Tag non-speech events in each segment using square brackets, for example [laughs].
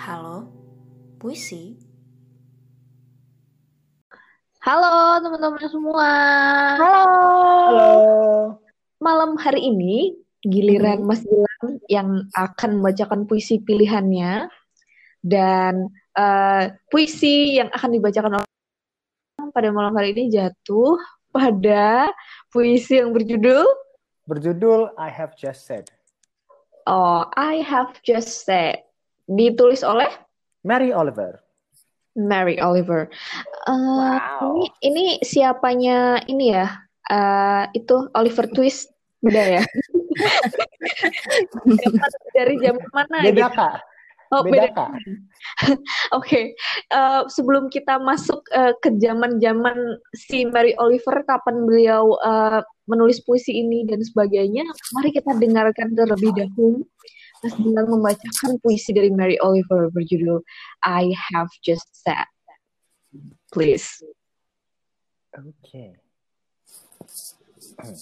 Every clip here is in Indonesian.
Halo, puisi. Halo teman-teman semua. Halo. Halo. Malam hari ini giliran Hmm. Mas Gilang yang akan membacakan puisi pilihannya dan eh, puisi yang akan dibacakan pada malam hari ini jatuh pada puisi yang berjudul Berjudul I Have Just Said. Oh, I Have Just Said. Ditulis oleh Mary Oliver. Mary Oliver. Eh, Wow. Ini ini siapanya ini ya? Eh, itu Oliver Twist beda ya? Zaman- [laughs] Dari zaman mana Beda gitu? kak. Oh, Beda beda. kak. [laughs] Oke, Eh, sebelum kita masuk eh, ke zaman-zaman si Mary Oliver, kapan beliau eh, menulis puisi ini dan sebagainya, mari kita dengarkan terlebih dahulu Mas Gilang membacakan puisi dari Mary Oliver berjudul I Have Just Said. Please. Okay. [clears throat]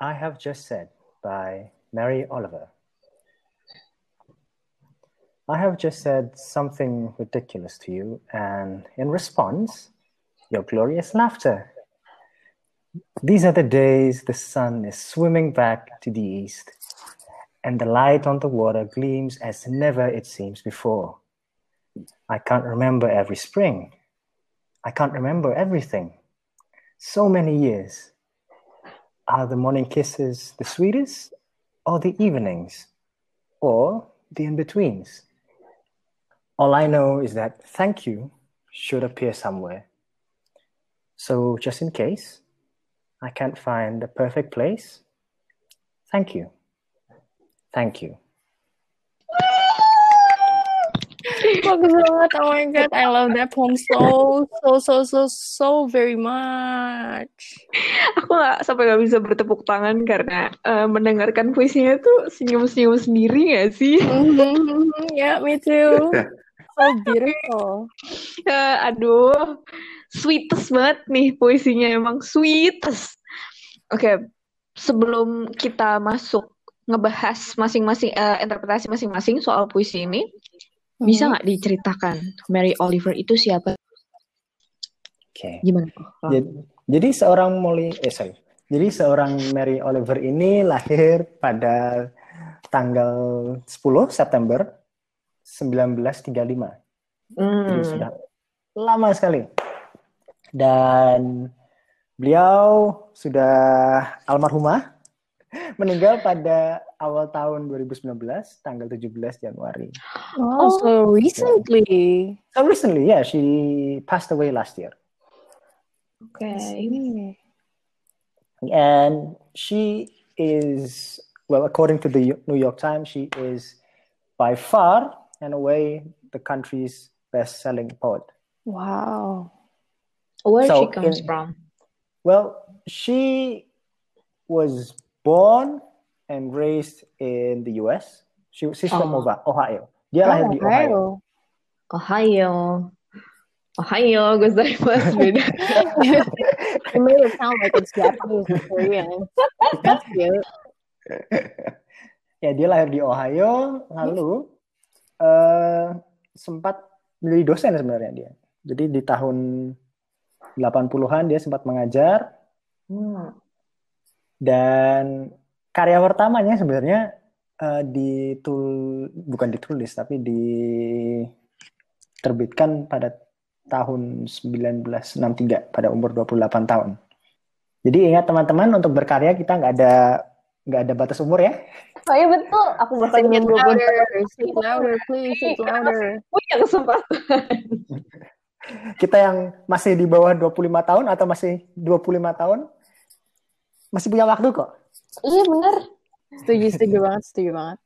I Have Just Said by Mary Oliver. I have just said something ridiculous to you, and in response, your glorious laughter. These are the days the sun is swimming back to the east, and the light on the water gleams as never it seems before. I can't remember every spring. I can't remember everything. So many years. Are the morning kisses the sweetest, or the evenings, or the in betweens? All I know is that thank you should appear somewhere. So, just in case I can't find the perfect place, thank you. Thank you. Bagus banget. Oh my god, I love that poem so so so so so very much. Aku nggak sampai nggak bisa bertepuk tangan karena eh, mendengarkan puisinya tuh senyum-senyum sendiri nggak sih? Mhm, yeah, me too. [laughs] So beautiful. Eh, [laughs] aduh, sweetest banget nih puisinya emang sweetest. Oke, sebelum kita masuk ngebahas masing-masing eh, interpretasi masing-masing soal puisi ini, bisa Mhm. nggak diceritakan Mary Oliver itu siapa? Okay. Gimana? Jadi, jadi seorang Molly, eh sorry. Jadi seorang Mary Oliver ini lahir pada tanggal 10 September 1935. Jadi Hmm. sudah lama sekali. Dan beliau sudah almarhumah [laughs] meninggal pada awal tahun 2019 tanggal 17 Januari. Oh, so recently. So recently, yeah, she passed away last year. Oke. And she is, well, according to the New York Times, she is by far and away the country's best selling poet. Wow. Where So, she comes in- from? Well, she was born and raised in the US. She, she's from Oh. Ova- Ohio. Dia lahir Oh, di Ohio. Ohio. Ohio, gozaimasu. [laughs] You [laughs] made it sound like it's Japanese or Korean. That's cute. ya, dia lahir di Ohio, lalu eh, sempat menjadi dosen sebenarnya dia. Jadi di tahun 80-an dia sempat mengajar Hmm. dan karya pertamanya sebenarnya eh, ditul bukan ditulis tapi diterbitkan pada tahun 1963 pada umur 28 tahun. Jadi ingat teman-teman untuk berkarya kita nggak ada nggak ada batas umur ya. Oh iya betul. Aku bakal nyebut louder, speak louder, please, speak louder. punya kesempatan. Kita yang masih di bawah 25 tahun atau masih 25 tahun masih punya waktu kok. Iya bener. Setuju, setuju banget, setuju banget.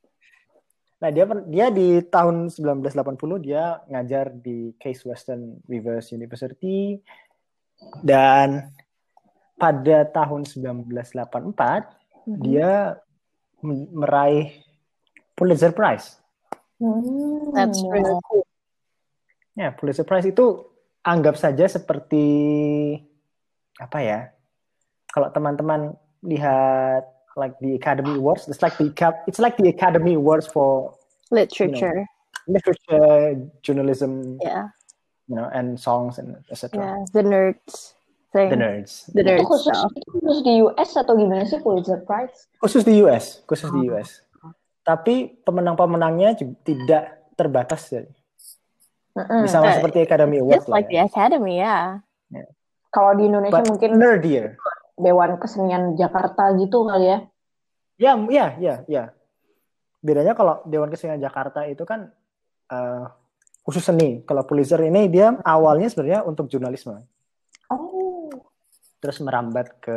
Nah, dia dia di tahun 1980 dia ngajar di Case Western Reserve University dan pada tahun 1984 Mhm. dia meraih Pulitzer Prize. That's really cool. Ya, Pulitzer Prize itu anggap saja seperti apa ya? Kalau teman-teman lihat like the Academy Awards, it's like the it's like the Academy Awards for Literature. literature, journalism, Yeah. you know, and songs and etc. Yeah. The nerds thing. The nerds. The Itu nerds khusus, itu khusus di US atau gimana sih Pulitzer Prize? Khusus di US, khusus di US. Tapi pemenang-pemenangnya tidak terbatas ya. Mm-mm. Sama Uh, seperti Academy Awards Just like the lah ya. academy, yeah. Kalau di Indonesia But mungkin nerdier. Dewan Kesenian Jakarta gitu kali ya. Ya, ya, ya, ya. Bedanya kalau Dewan Kesenian Jakarta itu kan eh, khusus seni. Kalau Pulitzer ini dia awalnya sebenarnya untuk jurnalisme, Oh. Terus merambat ke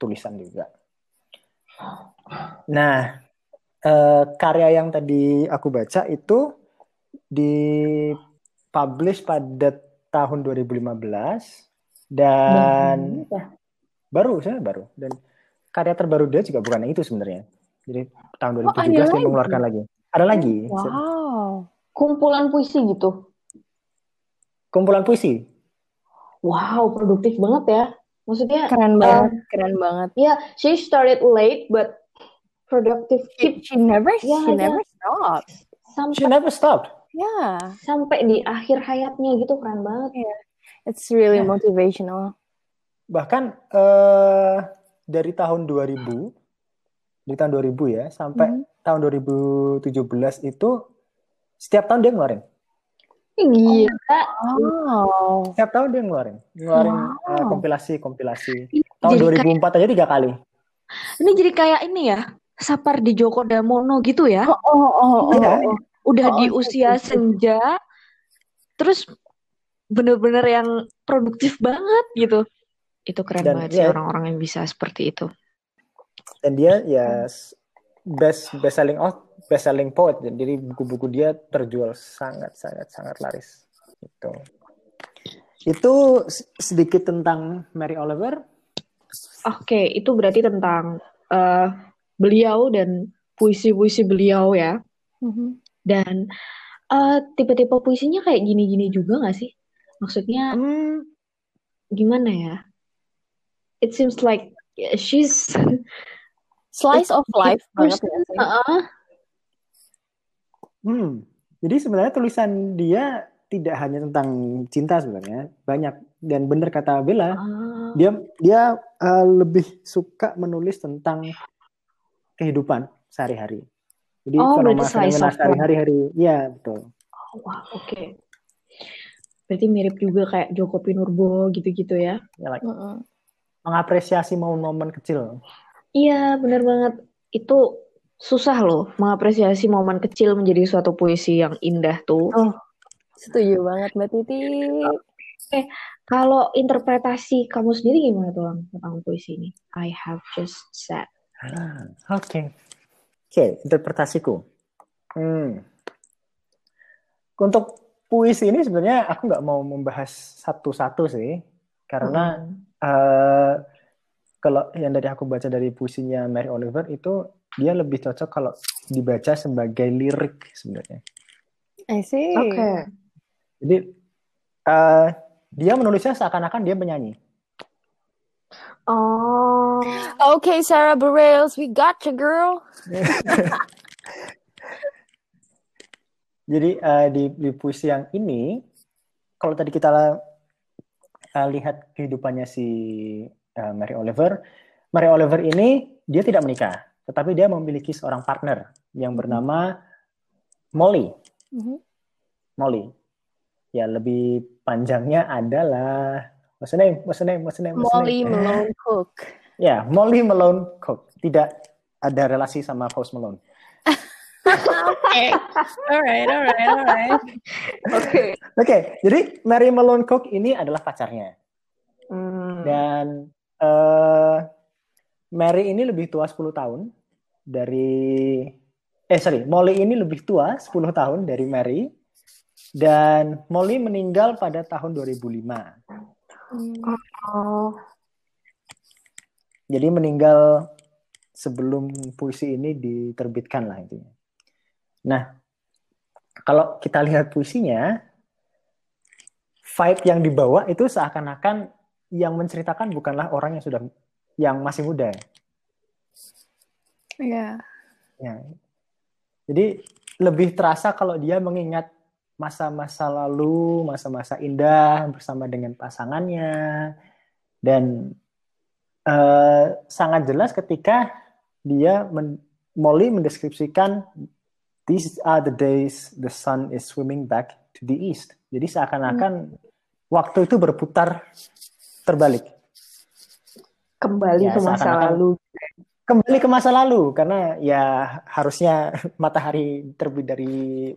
tulisan juga. Nah, eh, karya yang tadi aku baca itu dipublish pada tahun 2015 dan Ya. baru sebenarnya baru dan karya terbaru dia juga bukan yang itu sebenarnya. Jadi tahun Oh, ada 2017 dia lagi? mengeluarkan lagi. Ada lagi. Wow. Kumpulan puisi gitu. Kumpulan puisi. Wow, produktif banget ya. Maksudnya, Keren banget, keren banget. ya, she started late but productive. She, she never, Yeah, she yeah. never stopped. She Sampai never stopped. Yeah. sampai di akhir hayatnya gitu keren banget. It's really Yeah. motivational. Bahkan eh, dari tahun 2000, di tahun 2000 ya, sampai Mhm. tahun 2017 itu setiap tahun dia ngeluarin. Gila. Wow. Setiap tahun dia ngeluarin. Ngeluarin Wow. eh, kompilasi-kompilasi. Tahun Jadi 2004 aja tiga kali. Ini jadi kayak ini ya, Sapar di Joko Damono gitu ya. Oh, oh, oh, oh, oh. Udah Oh, di gitu, usia gitu. senja, terus bener-bener yang produktif banget gitu. Itu keren Dan, banget sih ya. orang-orang yang bisa seperti itu. Dan dia ya best best selling oh best selling poet. Jadi buku-buku dia terjual sangat sangat sangat laris. Itu. Itu s- sedikit tentang Mary Oliver. Oke, itu berarti tentang eh, beliau dan puisi-puisi beliau ya. Mhm. Dan eh, tipe-tipe puisinya kayak gini-gini juga nggak sih? Maksudnya Hmm, gimana ya? It seems like yeah, she's Slice of [laughs] life banget person. Hmm. Jadi sebenarnya tulisan dia tidak hanya tentang cinta sebenarnya, banyak dan benar kata Bella, Ah. dia dia uh, lebih suka menulis tentang kehidupan sehari-hari. Jadi Oh, fenomena fenomena sehari-hari, ya betul. Oh, wah, oke. Berarti mirip juga kayak Joko Pinurbo gitu-gitu ya? Ya, like, Mm-mm. mengapresiasi momen-momen kecil. Iya, bener banget. Itu susah loh mengapresiasi momen kecil menjadi suatu puisi yang indah tuh. Setuju banget Mbak Titi. Kalau interpretasi kamu sendiri gimana tuh Lang, tentang puisi ini? I have just said. Ah, Oke, oke, interpretasiku. Hmm. Untuk puisi ini sebenarnya aku nggak mau membahas satu-satu sih, karena Mm. eh, kalau yang dari aku baca dari puisinya Mary Oliver itu dia lebih cocok kalau dibaca sebagai lirik sebenarnya. I see. Oke. Jadi eh, dia menulisnya seakan-akan dia penyanyi. Oh. Okay, Sarah Bareilles, we got you, girl. [laughs] Jadi eh, di, di puisi yang ini, kalau tadi kita eh, lihat kehidupannya si eh, Mary Oliver, Mary Oliver ini dia tidak menikah, tetapi dia memiliki seorang partner yang bernama Molly. Mhm. Molly. Ya lebih panjangnya adalah what's the name? What's the name? What's the name? What's the Molly name? Malone Cook. Ya, Molly Malone Cook. Tidak ada relasi sama Post Malone. Okay. Alright, alright, alright. Oke. Oke, jadi Mary Malone Cook ini adalah pacarnya. Hmm. Dan eh, Mary ini lebih tua 10 tahun dari eh sorry, Molly ini lebih tua 10 tahun dari Mary dan Molly meninggal pada tahun 2005. Oh. Jadi meninggal sebelum puisi ini diterbitkan lah intinya. Nah, kalau kita lihat puisinya, vibe yang dibawa itu seakan-akan yang menceritakan bukanlah orang yang sudah yang masih muda. Yeah. Ya. Jadi lebih terasa kalau dia mengingat masa-masa lalu, masa-masa indah bersama dengan pasangannya, dan uh, sangat jelas ketika dia men Molly mendeskripsikan these are the days the sun is swimming back to the east. Jadi seakan-akan hmm. waktu itu berputar terbalik. Kembali ya, ke masa lalu. Kembali ke masa lalu karena ya harusnya [laughs] matahari terbit dari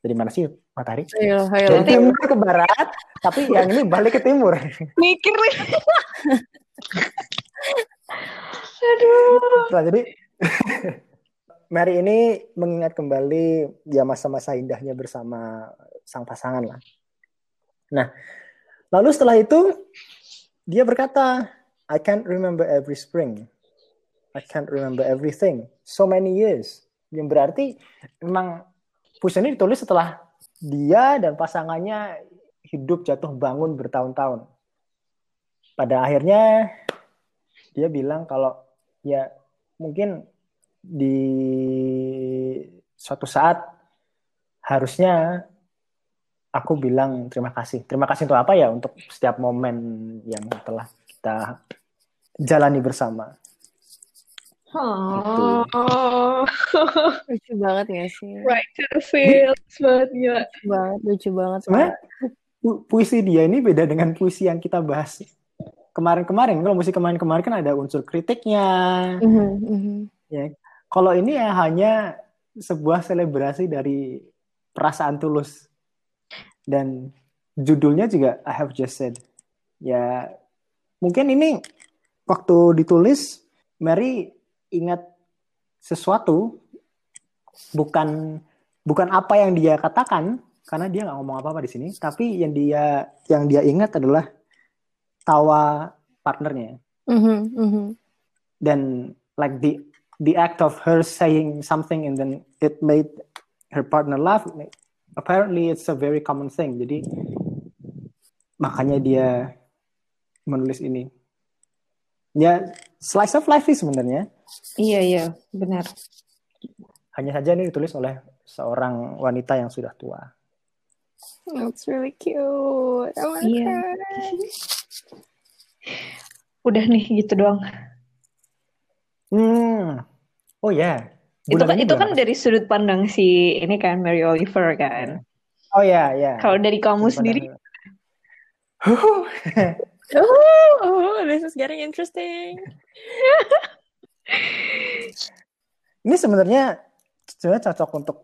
dari mana sih matahari? Ayo, ayo. Dari timur ke barat, tapi yang ini balik ke timur. [laughs] Mikir nih. [laughs] Aduh. Nah, jadi Mary ini mengingat kembali ya masa-masa indahnya bersama sang pasangan lah. Nah, lalu setelah itu dia berkata, I can't remember every spring. I can't remember everything. So many years. Yang berarti memang puisi ini ditulis setelah dia dan pasangannya hidup jatuh bangun bertahun-tahun. Pada akhirnya dia bilang kalau ya mungkin di suatu saat harusnya aku bilang terima kasih. Terima kasih untuk apa ya? Untuk setiap momen yang telah kita jalani bersama. Oh, [laughs] lucu banget gak sih? Right to the feels banget gila. Lucu banget, lucu banget. Sebenarnya pu puisi dia ini beda dengan puisi yang kita bahas kemarin-kemarin. Kalau musik kemarin-kemarin kan ada unsur kritiknya. Mm -hmm. Ya. Kalau ini ya hanya sebuah selebrasi dari perasaan tulus. Dan judulnya juga I have just said. Ya, mungkin ini waktu ditulis Mary ingat sesuatu bukan bukan apa yang dia katakan karena dia nggak ngomong apa-apa di sini tapi yang dia yang dia ingat adalah tawa partnernya mm -hmm, mm -hmm. dan like the the act of her saying something and then it made her partner laugh apparently it's a very common thing jadi makanya dia menulis ini ya slice of life sih sebenarnya Iya, iya, benar. Hanya saja ini ditulis oleh seorang wanita yang sudah tua. That's really cute. Oh iya. Udah nih gitu doang. Hmm. Oh ya. Yeah. Itu kan itu kan dari sudut pandang si ini kan Mary Oliver kan. Oh ya, yeah, ya. Yeah. Kalau dari kamu sudut sendiri. [laughs] oh, oh, this is getting interesting. Ini sebenarnya sebenarnya cocok untuk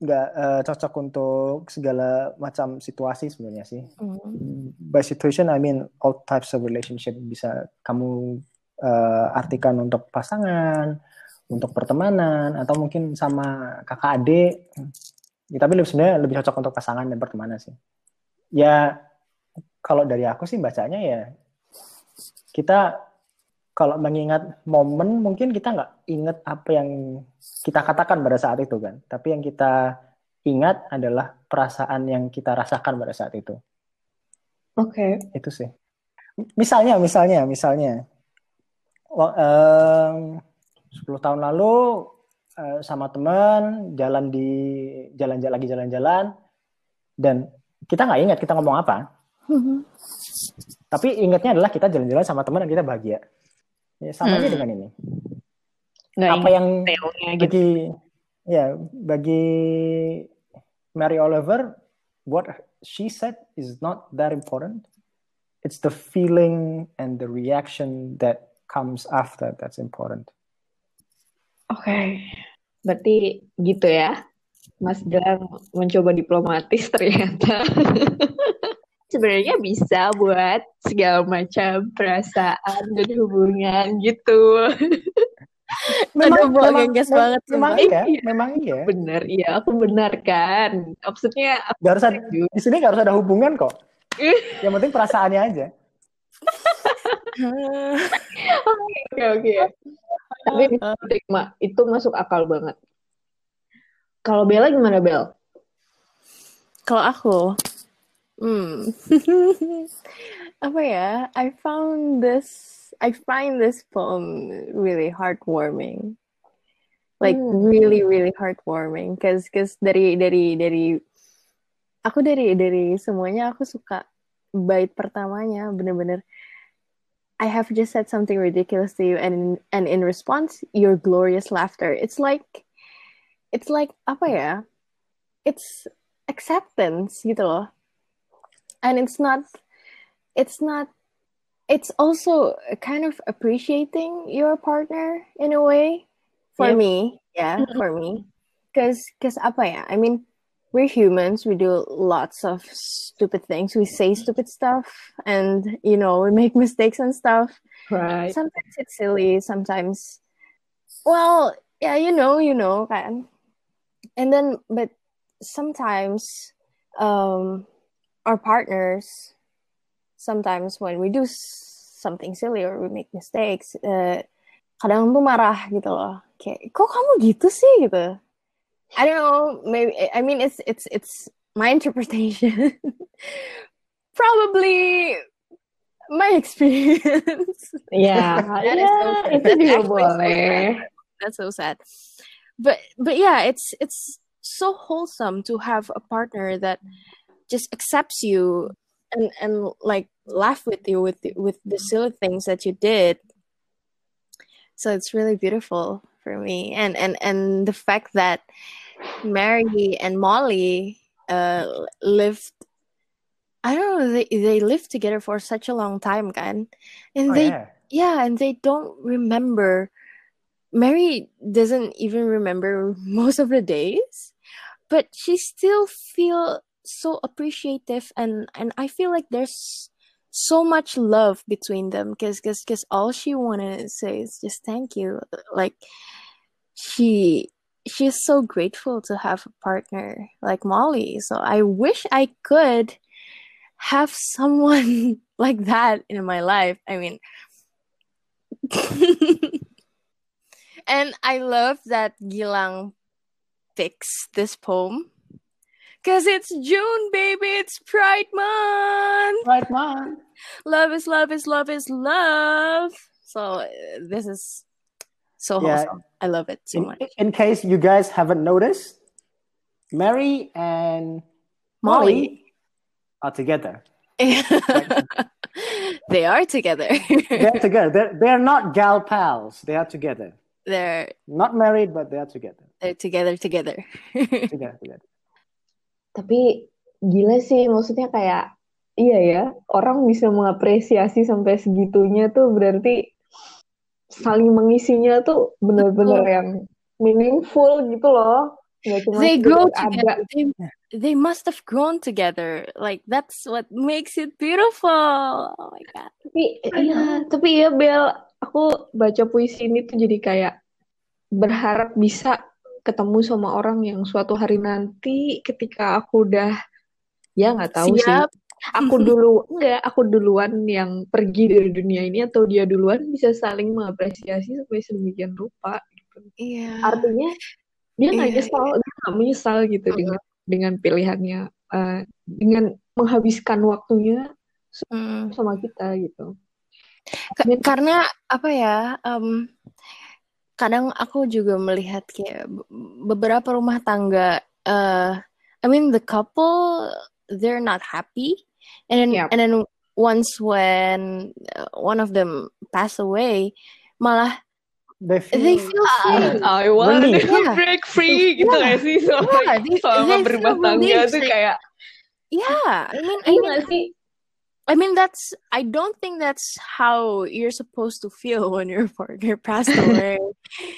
nggak uh, cocok untuk segala macam situasi sebenarnya sih. Mm. By situation I mean all types of relationship bisa kamu uh, artikan untuk pasangan, untuk pertemanan atau mungkin sama kakak adik. Ya, tapi lebih sebenarnya lebih cocok untuk pasangan dan pertemanan sih. Ya kalau dari aku sih bacanya ya kita kalau mengingat momen mungkin kita nggak ingat apa yang kita katakan pada saat itu kan. Tapi yang kita ingat adalah perasaan yang kita rasakan pada saat itu. Oke. Okay. itu sih. Misalnya misalnya misalnya. Um, 10 tahun lalu uh, sama teman jalan di jalan-jalan lagi jalan-jalan dan kita nggak ingat kita ngomong apa mm-hmm. tapi ingatnya adalah kita jalan-jalan sama teman dan kita bahagia Ya, sama hmm. aja dengan ini. Nggak Apa yang gitu. bagi ya bagi Mary Oliver, what she said is not that important. It's the feeling and the reaction that comes after that's important. Oke, okay. berarti gitu ya. Mas Gilang mencoba diplomatis ternyata. [laughs] sebenarnya bisa buat segala macam perasaan dan hubungan gitu. [laughs] Memang, Aduh, memang, memang banget. Memang iya, memang iya. Bener, iya, aku benar kan. Maksudnya aku gak harus ada, di sini gak harus ada hubungan kok. [laughs] Yang penting perasaannya aja. Oke, oke. Tapi [laughs] itu masuk akal banget. Kalau Bella gimana Bel? Kalau aku, Hmm. [laughs] Apa ya? I found this I find this poem really heartwarming. like Hmm. really really heartwarming cause cause dari dari dari aku dari dari semuanya aku suka bait pertamanya bener-bener I have just said something ridiculous to you and and in response your glorious laughter it's like it's like apa ya it's acceptance gitu loh and it's not it's not it's also kind of appreciating your partner in a way for me. Yeah for me. Because because apa ya I mean we're humans we do lots of stupid things. We say stupid stuff and you know we make [laughs] mistakes and stuff. Right. sometimes it's silly sometimes well yeah you know you know kan and then but sometimes um our partners sometimes when we do something silly or we make mistakes uh, kadang tuh marah gitu loh. Kayak kok kamu gitu sih? Gitu. I don't know maybe I mean it's it's it's my interpretation. [laughs] Probably my experience. Yeah. [laughs] That ya is so sad. That's so that's so sad. But but yeah it's it's so wholesome to have a partner that just accepts you and and like laugh with you with the, with the silly things that you did so it's really beautiful for me and and and the fact that mary and molly uh lived i don't know they they lived together for such a long time kan and Oh, they yeah. yeah, and they don't remember. Mary doesn't even remember [laughs] most of the days, but she still feel so appreciative and and I feel like there's so much love between them because because because all she wanted to say is just thank you. Like she she's so grateful to have a partner like Molly. So I wish I could have someone [laughs] like that in my life. I mean, [laughs] and I love that Gilang picks this poem because it's June, baby. It's Pride Month. Pride Month. Love is love is love is love. So uh, this is so Yeah. wholesome. I love it so In, much. in case you guys haven't noticed, Mary and Molly. [laughs] are together. they are together. They're together. They're, they're not gal pals. They are together. they're Not married, but they are together. they're together together. [laughs] Together, together. Tapi gila sih, maksudnya kayak iya ya, orang bisa mengapresiasi sampai segitunya tuh berarti saling mengisinya tuh bener-bener yang meaningful gitu loh. Cuma they grow together. They, they must have grown together. Like that's what makes it beautiful. Oh my god. Tapi iya, tapi ya Bel, aku baca puisi ini tuh jadi kayak berharap bisa ketemu sama orang yang suatu hari nanti ketika aku udah ya nggak tahu sih. Siap. Aku [laughs] dulu enggak, aku duluan yang pergi dari dunia ini atau dia duluan bisa saling mengapresiasi sampai sedemikian rupa gitu. Iya. Artinya dia nggak Iya, nyesal, dia nggak menyesal gitu dengan dengan pilihannya, eh, dengan menghabiskan waktunya Hmm. sama kita gitu. Ka- karena apa ya? em, kadang aku juga melihat kayak be- beberapa rumah tangga. eh I mean the couple they're not happy, and then Yep. and then once when uh, one of them pass away, malah They feel, they feel free. I want Relief. to Yeah. break free gitu Yeah. gak sih selama, Yeah, they- berumah feel tangga tuh like- kayak Yeah, I mean, I iya mean, sih? I mean that's I don't think that's how you're supposed to feel when your partner [laughs] passed away.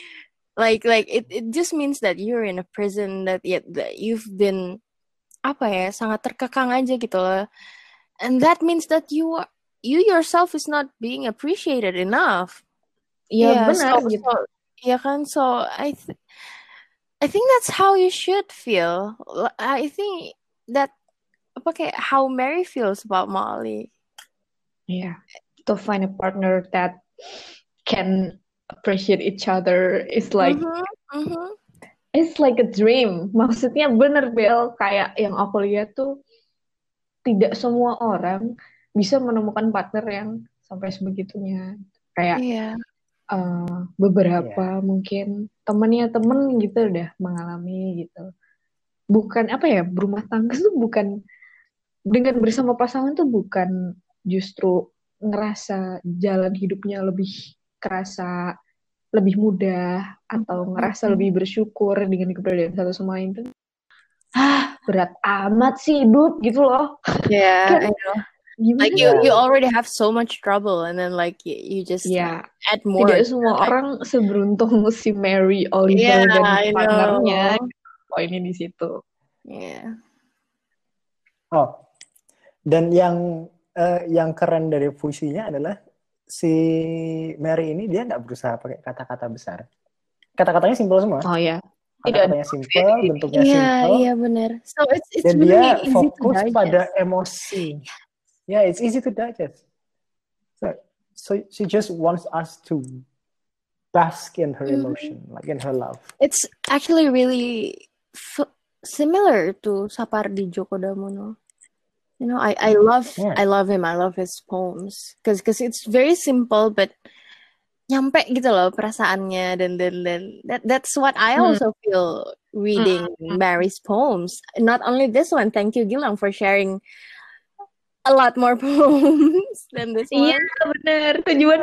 [laughs] like like it, it just means that you're in a prison that yet that you've been apa ya sangat terkekang aja gitu loh. And that means that you are you yourself is not being appreciated enough. Yeah, benar so, gitu. so ya kan so I th- I think that's how you should feel. I think that apa kayak how Mary feels about Molly. Iya. To find a partner that can appreciate each other is like Mhm, mhm. it's like a dream. [laughs] Maksudnya bener Bel, kayak yang aku lihat tuh tidak semua orang bisa menemukan partner yang sampai sebegitunya. Kayak Iya. uh, beberapa yeah. mungkin temennya temen gitu udah mengalami gitu bukan apa ya berumah tangga tuh bukan dengan bersama pasangan tuh bukan justru ngerasa jalan hidupnya lebih kerasa lebih mudah atau ngerasa lebih bersyukur dengan keberadaan satu sama lain tuh ah. berat amat sih hidup gitu loh. Yeah [laughs] I know. like you you already have so much trouble and then like you, you just yeah. add more. tidak semua like, orang seberuntung [laughs] si Mary Oliver yeah, dan partnernya. Poinnya di situ. Yeah. Oh dan yang uh, yang keren dari puisinya adalah si Mary ini dia nggak berusaha pakai kata-kata besar. Kata-katanya simpel semua. Oh ya. Kata-katanya simpel, bentuknya yeah, simpel. Iya, yeah, benar. So it's it's Dan really dia fokus pada emosi. Yeah, it's easy to digest. So, so she just wants us to bask in her mm-hmm. emotion, mm. like in her love. It's actually really similar to Sapardi Djoko Damono. You know i i love yeah. i love him i love his poems because because it's very simple but nyampe gitu loh perasaannya dan dan dan that that's what I hmm. also feel reading mm. Mary's poems. Not only this one, thank you Gilang for sharing a lot more [laughs] poems than this iya, one. Iya benar. Tujuan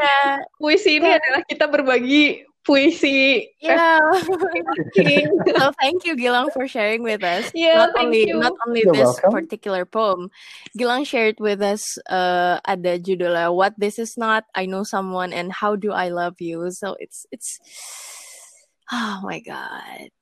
puisi ini yeah. adalah kita berbagi puisi. Yeah. so [laughs] thank you Gilang for sharing with us. Yeah, not only you. not only You're this welcome. particular poem. Gilang shared with us uh ada judulnya What This Is Not, I Know Someone and How Do I Love You. So it's it's [sighs] oh my god.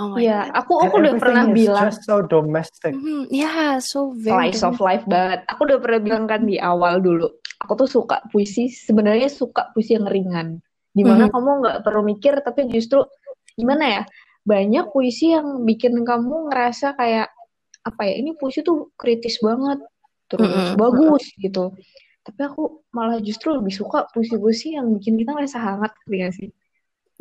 Oh my yeah, god. aku aku udah pernah bilang just so domestic. Mm-hmm. Yeah, so very slice of life banget. Aku udah pernah bilang kan di awal dulu. Aku tuh suka puisi, sebenarnya suka puisi yang ringan di mana mm-hmm. kamu nggak perlu mikir tapi justru gimana ya banyak puisi yang bikin kamu ngerasa kayak apa ya ini puisi tuh kritis banget terus mm-hmm. bagus gitu tapi aku malah justru lebih suka puisi-puisi yang bikin kita ngerasa hangat gitu ya sih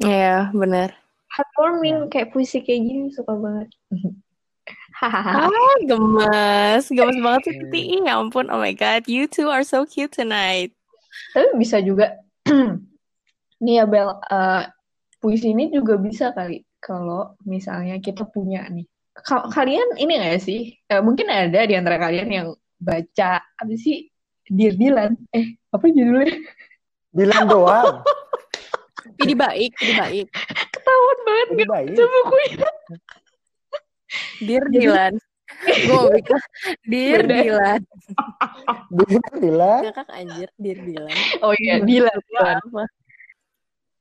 Iya, yeah, benar. Heartwarming kayak puisi kayak gini suka banget. [laughs] ah, gemes. Gemes banget sih. Ya ampun, oh my god. You two are so cute tonight. Tapi bisa juga [clears throat] Nih ya Bel, uh, puisi ini juga bisa kali kalau misalnya kita punya nih. Kalian ini gak sih? Uh, mungkin ada di antara kalian yang baca apa sih Dear Dilan? Eh, apa judulnya? Dilan doang. [laughs] Pilih baik, pilih baik. Ketahuan banget baik. Coba bukunya. Dear Dilan. Gue [laughs] bikin Dear Dilan. Dear Dilan. Kakak anjir, Dear Dilan. Oh iya, Dilan. Apa?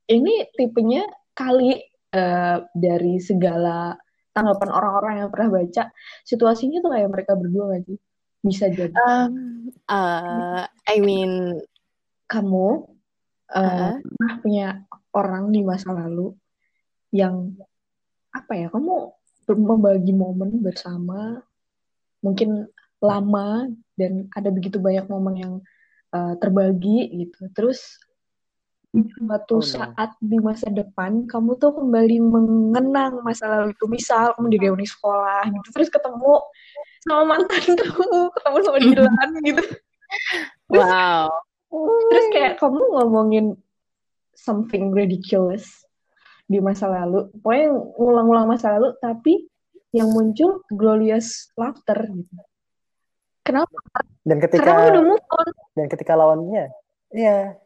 Ini tipenya kali uh, dari segala tanggapan orang-orang yang pernah baca situasinya tuh kayak mereka berdua gak sih? Bisa jadi. Um, uh, I mean kamu uh, uh punya orang di masa lalu yang apa ya kamu membagi momen bersama mungkin lama dan ada begitu banyak momen yang uh, terbagi gitu. Terus suatu oh, saat di masa depan kamu tuh kembali mengenang masa lalu itu. Misal kamu di reuni sekolah gitu terus ketemu sama mantan [laughs] kamu ketemu sama Dilan [laughs] gitu. Terus, wow. terus kayak kamu ngomongin something ridiculous di masa lalu. Pokoknya ngulang-ngulang masa lalu tapi yang muncul glorious laughter gitu. Kenapa? Dan ketika karena udah move on. dan ketika lawannya iya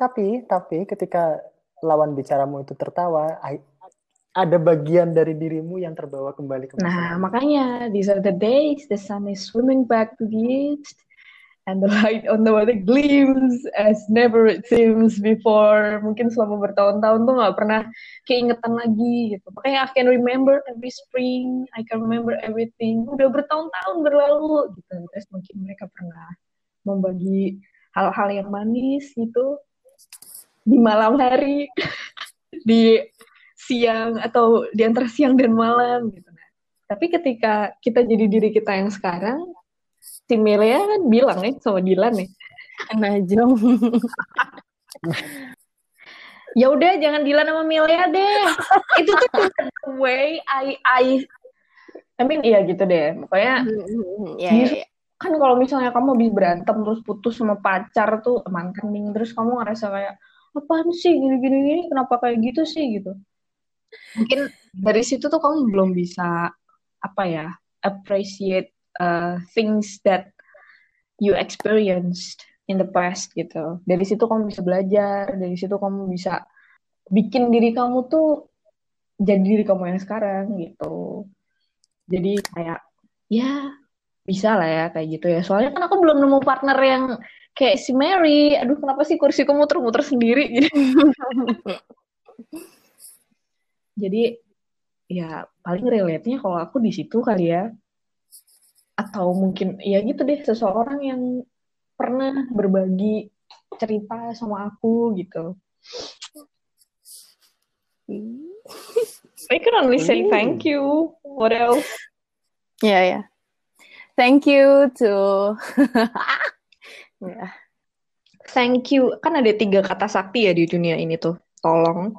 tapi tapi ketika lawan bicaramu itu tertawa, ada bagian dari dirimu yang terbawa kembali ke Nah, makanya these are the days the sun is swimming back to the east and the light on the water gleams as never it seems before. Mungkin selama bertahun-tahun tuh nggak pernah keingetan lagi gitu. Makanya I can remember every spring, I can remember everything. Udah bertahun-tahun berlalu gitu. Terus mungkin mereka pernah membagi hal-hal yang manis gitu di malam hari, [laughs] di siang atau di antara siang dan malam gitu. Tapi ketika kita jadi diri kita yang sekarang, si Melia kan bilang nih sama Dilan nih. Najong. [laughs] ya udah jangan Dilan sama Melia deh. Itu tuh the way I I I mean iya gitu deh. Pokoknya yeah, yeah, yeah. kan kalau misalnya kamu habis berantem terus putus sama pacar tuh mantan terus kamu ngerasa kayak apaan sih gini-gini gini kenapa kayak gitu sih gitu. Mungkin dari situ tuh kamu belum bisa apa ya appreciate uh, things that you experienced in the past gitu. Dari situ kamu bisa belajar dari situ kamu bisa bikin diri kamu tuh jadi diri kamu yang sekarang gitu. Jadi kayak ya bisa lah ya kayak gitu ya. Soalnya kan aku belum nemu partner yang kayak si Mary aduh kenapa sih kursiku muter-muter sendiri [laughs] gitu jadi ya paling relate-nya kalau aku di situ kali ya atau mungkin ya gitu deh seseorang yang pernah berbagi cerita sama aku gitu I can only say thank you. What else? Yeah, yeah. Thank you to [laughs] yeah. Thank you. Kan ada tiga kata sakti ya di dunia ini tuh. Tolong,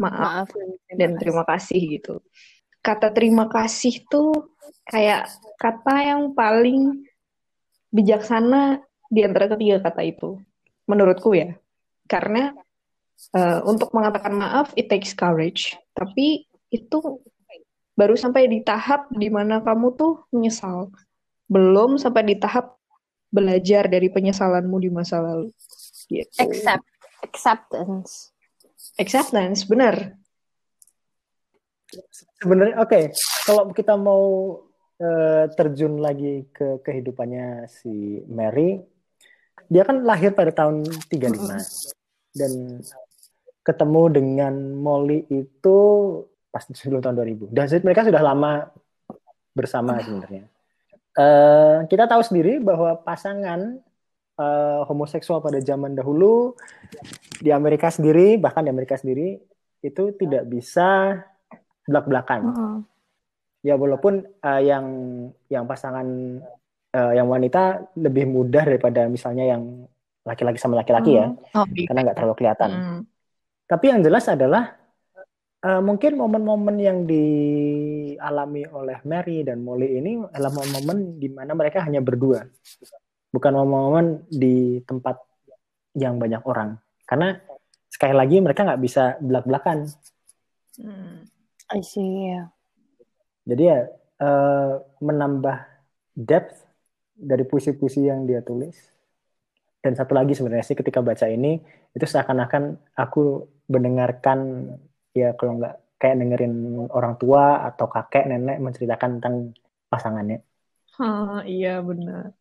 maaf, Maaf dan dan terima kasih gitu. Kata terima kasih tuh kayak kata yang paling bijaksana di antara ketiga kata itu. Menurutku ya. Karena eh, untuk mengatakan maaf, it takes courage. Tapi itu baru sampai di tahap di mana kamu tuh menyesal. Belum sampai di tahap belajar dari penyesalanmu di masa lalu. Gitu. accept acceptance. Acceptance, benar. Sebenarnya oke, kalau kita mau eh, terjun lagi ke kehidupannya si Mary, dia kan lahir pada tahun 35 dan ketemu dengan Molly itu pas sebelum tahun 2000. Dan mereka sudah lama bersama sebenarnya. Eh, kita tahu sendiri bahwa pasangan eh, homoseksual pada zaman dahulu di Amerika sendiri, bahkan di Amerika sendiri itu tidak bisa belak-belakan. Ya walaupun uh, yang yang pasangan uh, yang wanita lebih mudah daripada misalnya yang laki-laki sama laki-laki ya, Oh, karena nggak terlalu kelihatan. Hmm. Tapi yang jelas adalah uh, mungkin momen-momen yang dialami oleh Mary dan Molly ini adalah momen-momen di mana mereka hanya berdua, bukan momen-momen di tempat yang banyak orang. Karena sekali lagi mereka nggak bisa belak-belakan. Hmm. I see. Yeah. Jadi ya eh, menambah depth dari puisi-puisi yang dia tulis. Dan satu lagi sebenarnya sih ketika baca ini itu seakan-akan aku mendengarkan ya kalau nggak kayak dengerin orang tua atau kakek nenek menceritakan tentang pasangannya. Hah, iya benar.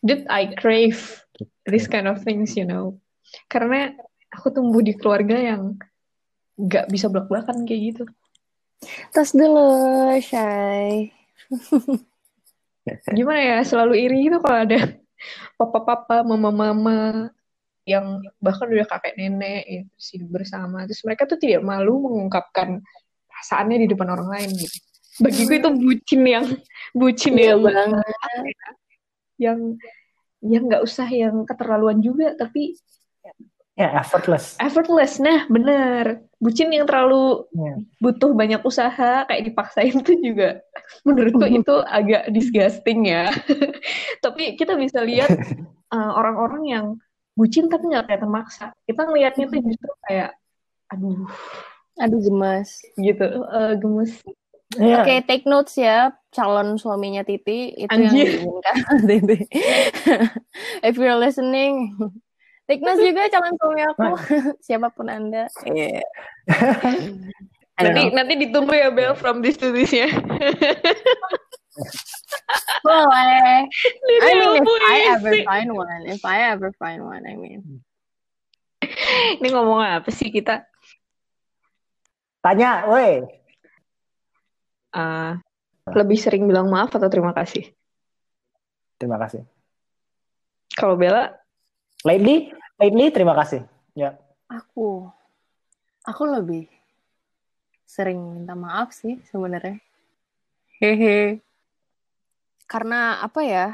Did I crave this kind of things, you know? Karena aku tumbuh di keluarga yang nggak bisa belak-belakan kayak gitu. Tas dulu, Shay. Gimana ya, selalu iri gitu kalau ada [laughs] papa-papa, mama-mama yang bahkan udah kakek nenek itu sih bersama. Terus mereka tuh tidak malu mengungkapkan perasaannya di depan orang lain gitu. Bagiku itu bucin yang [laughs] bucin Iya yang banget. yang yang nggak usah yang keterlaluan juga tapi Ya effortless. effortless nah bener bucin yang terlalu Ya. butuh banyak usaha kayak dipaksain tuh juga [laughs] menurutku itu [laughs] agak disgusting ya tapi kita bisa lihat uh, orang-orang yang bucin tapi nggak kelihatan maksa kita ngelihatnya tuh justru kayak aduh. Aduh gemas. gitu. Uh, gemes. Ya, Oke, take notes ya, calon suaminya Titi. Itu yang Anjir. diinginkan. [laughs] Titi. If you're listening, take notes juga calon suami aku, [laughs] siapa pun anda. Iya. Don't nanti nanti ditunggu ya Bel from this to this ya [laughs] [laughs] Boleh. I mean, if I ever find one, if I ever find one, I mean. ini ngomong apa sih kita tanya, woi. Uh, lebih sering bilang maaf atau terima kasih Terima kasih. kalau Bella Lately, lately terima kasih. Ya. Aku, aku lebih sering minta maaf sih sebenarnya. Hehe. Karena apa ya?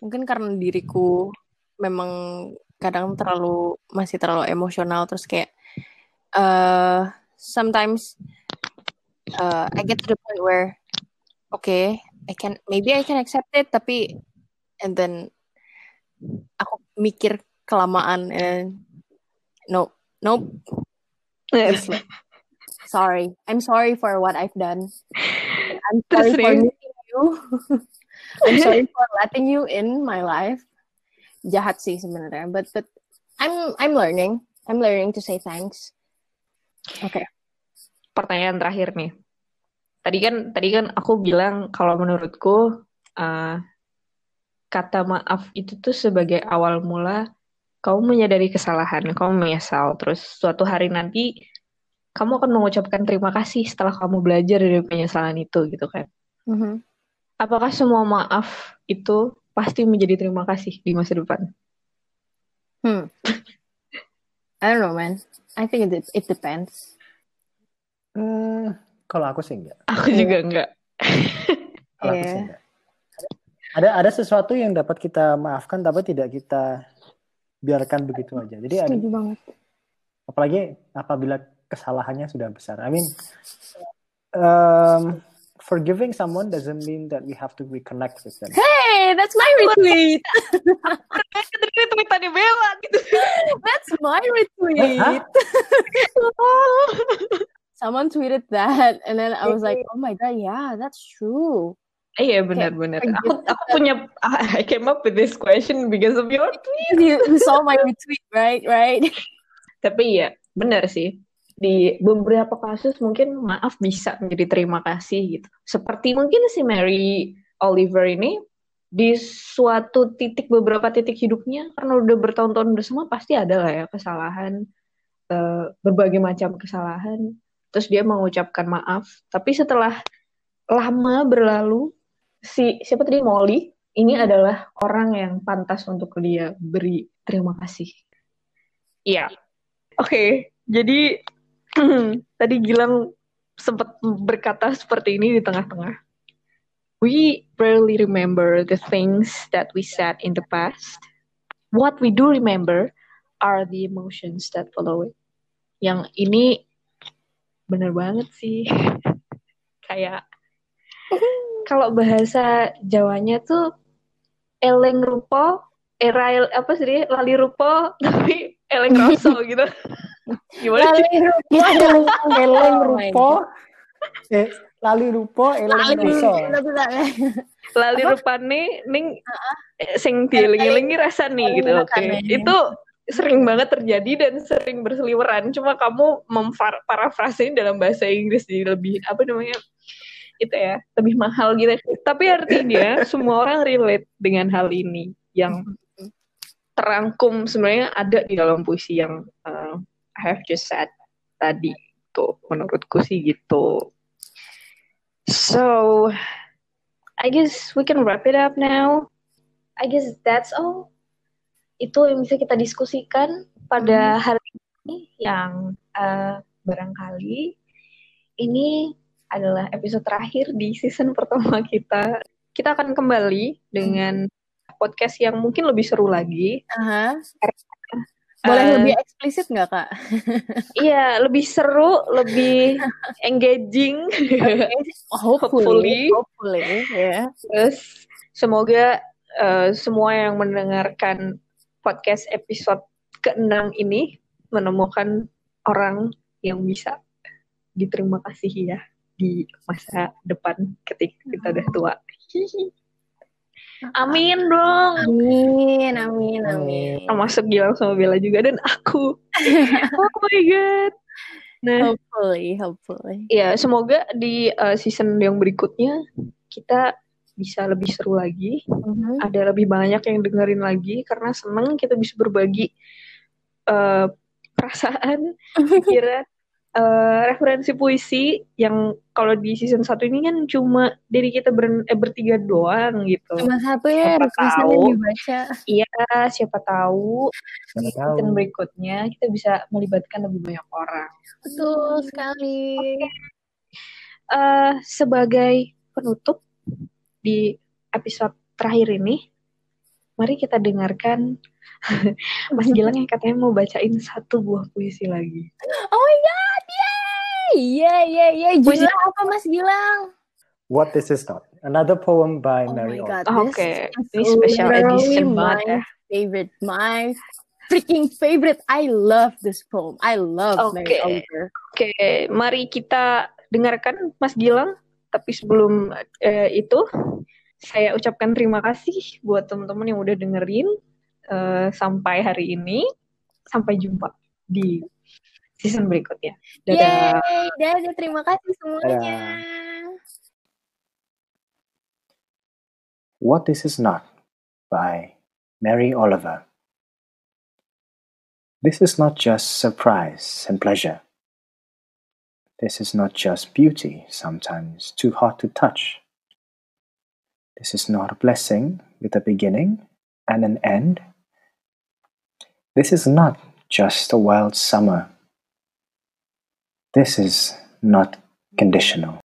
Mungkin karena diriku memang kadang terlalu masih terlalu emosional terus kayak eh sometimes uh, I get to the point where okay, I can maybe I can accept it tapi and then aku mikir kelamaan and nope, nope. useless. sorry. I'm sorry for what I've done. [laughs] I'm sorry Terus for meeting you. [laughs] I'm sorry for letting you in my life. Jahat sih sebenarnya, but but I'm I'm learning. I'm learning to say thanks. Okay. pertanyaan terakhir nih. Tadi kan tadi kan aku bilang kalau menurutku uh, kata maaf itu tuh sebagai awal mula kamu menyadari kesalahan, kamu menyesal, terus suatu hari nanti kamu akan mengucapkan terima kasih setelah kamu belajar dari penyesalan itu gitu kan. Mhm. Apakah semua maaf itu pasti menjadi terima kasih di masa depan? Hmm. I don't know, man. I think it it depends. Hmm, kalau aku sih enggak. Aku juga enggak. [laughs] Kalau aku Iya. sih enggak. Ada ada sesuatu yang dapat kita maafkan tapi tidak kita biarkan begitu aja. Jadi ada, Setuju banget. apalagi apabila kesalahannya sudah besar. I mean, um, forgiving someone doesn't mean that we have to reconnect with them. Hey, that's my retweet. Itu tweetannya Bella gitu. That's my retweet. [laughs] Someone tweeted that, and then I was like, "Oh my god, yeah, that's true." Iya benar-benar. Kayak Aku aku punya [laughs] I came up with this question because of your tweet. You, you saw my retweet, right? Right? Tapi iya benar sih. Di beberapa kasus mungkin maaf bisa menjadi terima kasih gitu. Seperti mungkin si Mary Oliver ini di suatu titik beberapa titik hidupnya karena udah bertahun-tahun bersama pasti ada lah ya kesalahan eh, berbagai macam kesalahan. Terus dia mengucapkan maaf. Tapi setelah lama berlalu si siapa tadi Molly ini adalah orang yang pantas untuk dia beri terima kasih. Iya. Oke, jadi tadi Gilang sempat berkata seperti ini di tengah-tengah. We rarely remember the things that we said in the past. What we do remember are the emotions that follow it. Yang ini bener banget sih. [laughs] Kayak kalau bahasa Jawanya tuh eleng rupo, era apa sih lali rupo [laughs] tapi eleng roso gitu. [laughs] Gimana sih? Eleng, eleng Oh my rupo, eh, lali rupo, eleng ruso. lali rupane ning eh, sing dieling-elingi rasa nih gitu. Oke. Itu sering banget terjadi dan sering berseliweran. Cuma kamu memparafrasein dalam bahasa Inggris jadi lebih apa namanya? Itu ya, lebih mahal gitu. Tapi artinya [laughs] semua orang relate dengan hal ini yang terangkum sebenarnya ada di dalam puisi yang uh, I have just said tadi tuh menurutku sih gitu. So I guess we can wrap it up now. I guess that's all. Itu yang bisa kita diskusikan pada hari ini yang uh, barangkali ini adalah episode terakhir di season pertama kita. Kita akan kembali dengan podcast yang mungkin lebih seru lagi. Aha. Boleh Eh, lebih eksplisit nggak kak? [laughs] Iya, lebih seru, lebih engaging. Hopefully, hopefully, ya. Terus semoga eh, semua yang mendengarkan podcast episode ke-6 ini menemukan orang yang bisa diterima kasih ya di masa depan ketika kita udah tua. [laughs] Amin dong. Amin, amin, amin. Termasuk Gilang sama Bella juga dan aku. [laughs] oh my god. Nah, Hopefully, hopefully. ya semoga di eh, season yang berikutnya kita bisa lebih seru lagi. Mhm. ada lebih banyak yang dengerin lagi karena seneng kita bisa berbagi eh, perasaan, [laughs] pikiran, eh, referensi puisi yang kalau di season satu ini kan cuma dari kita ber- eh, bertiga doang gitu. Cuma satu ya, Siapa tahu. dibaca. Iya, siapa tahu Siapa di tahu. season berikutnya kita bisa melibatkan lebih banyak orang. Betul sekali. eh sebagai penutup di episode terakhir ini, mari kita dengarkan [laughs] Mas Gilang yang katanya mau bacain satu buah puisi lagi. Oh my god, yay, yay. Puisi- Judulnya apa Mas Gilang? What this is not. Another poem by Oh Mary my Oliver. god, Oke, this ini is special literally edition my banget ya. favorite, my freaking favorite. I love this poem. I love Mary Oke. Oliver. Oke, mari kita dengarkan Mas Gilang. Tapi sebelum eh, itu, saya ucapkan terima kasih buat teman-teman yang udah dengerin eh, sampai hari ini. Sampai jumpa di season berikutnya. Dadah. Yeay, dadah, terima kasih semuanya. What This Is Not by Mary Oliver. This is not just surprise and pleasure. This is not just beauty, sometimes too hot to touch. This is not a blessing with a beginning and an end. This is not just a wild summer. This is not conditional.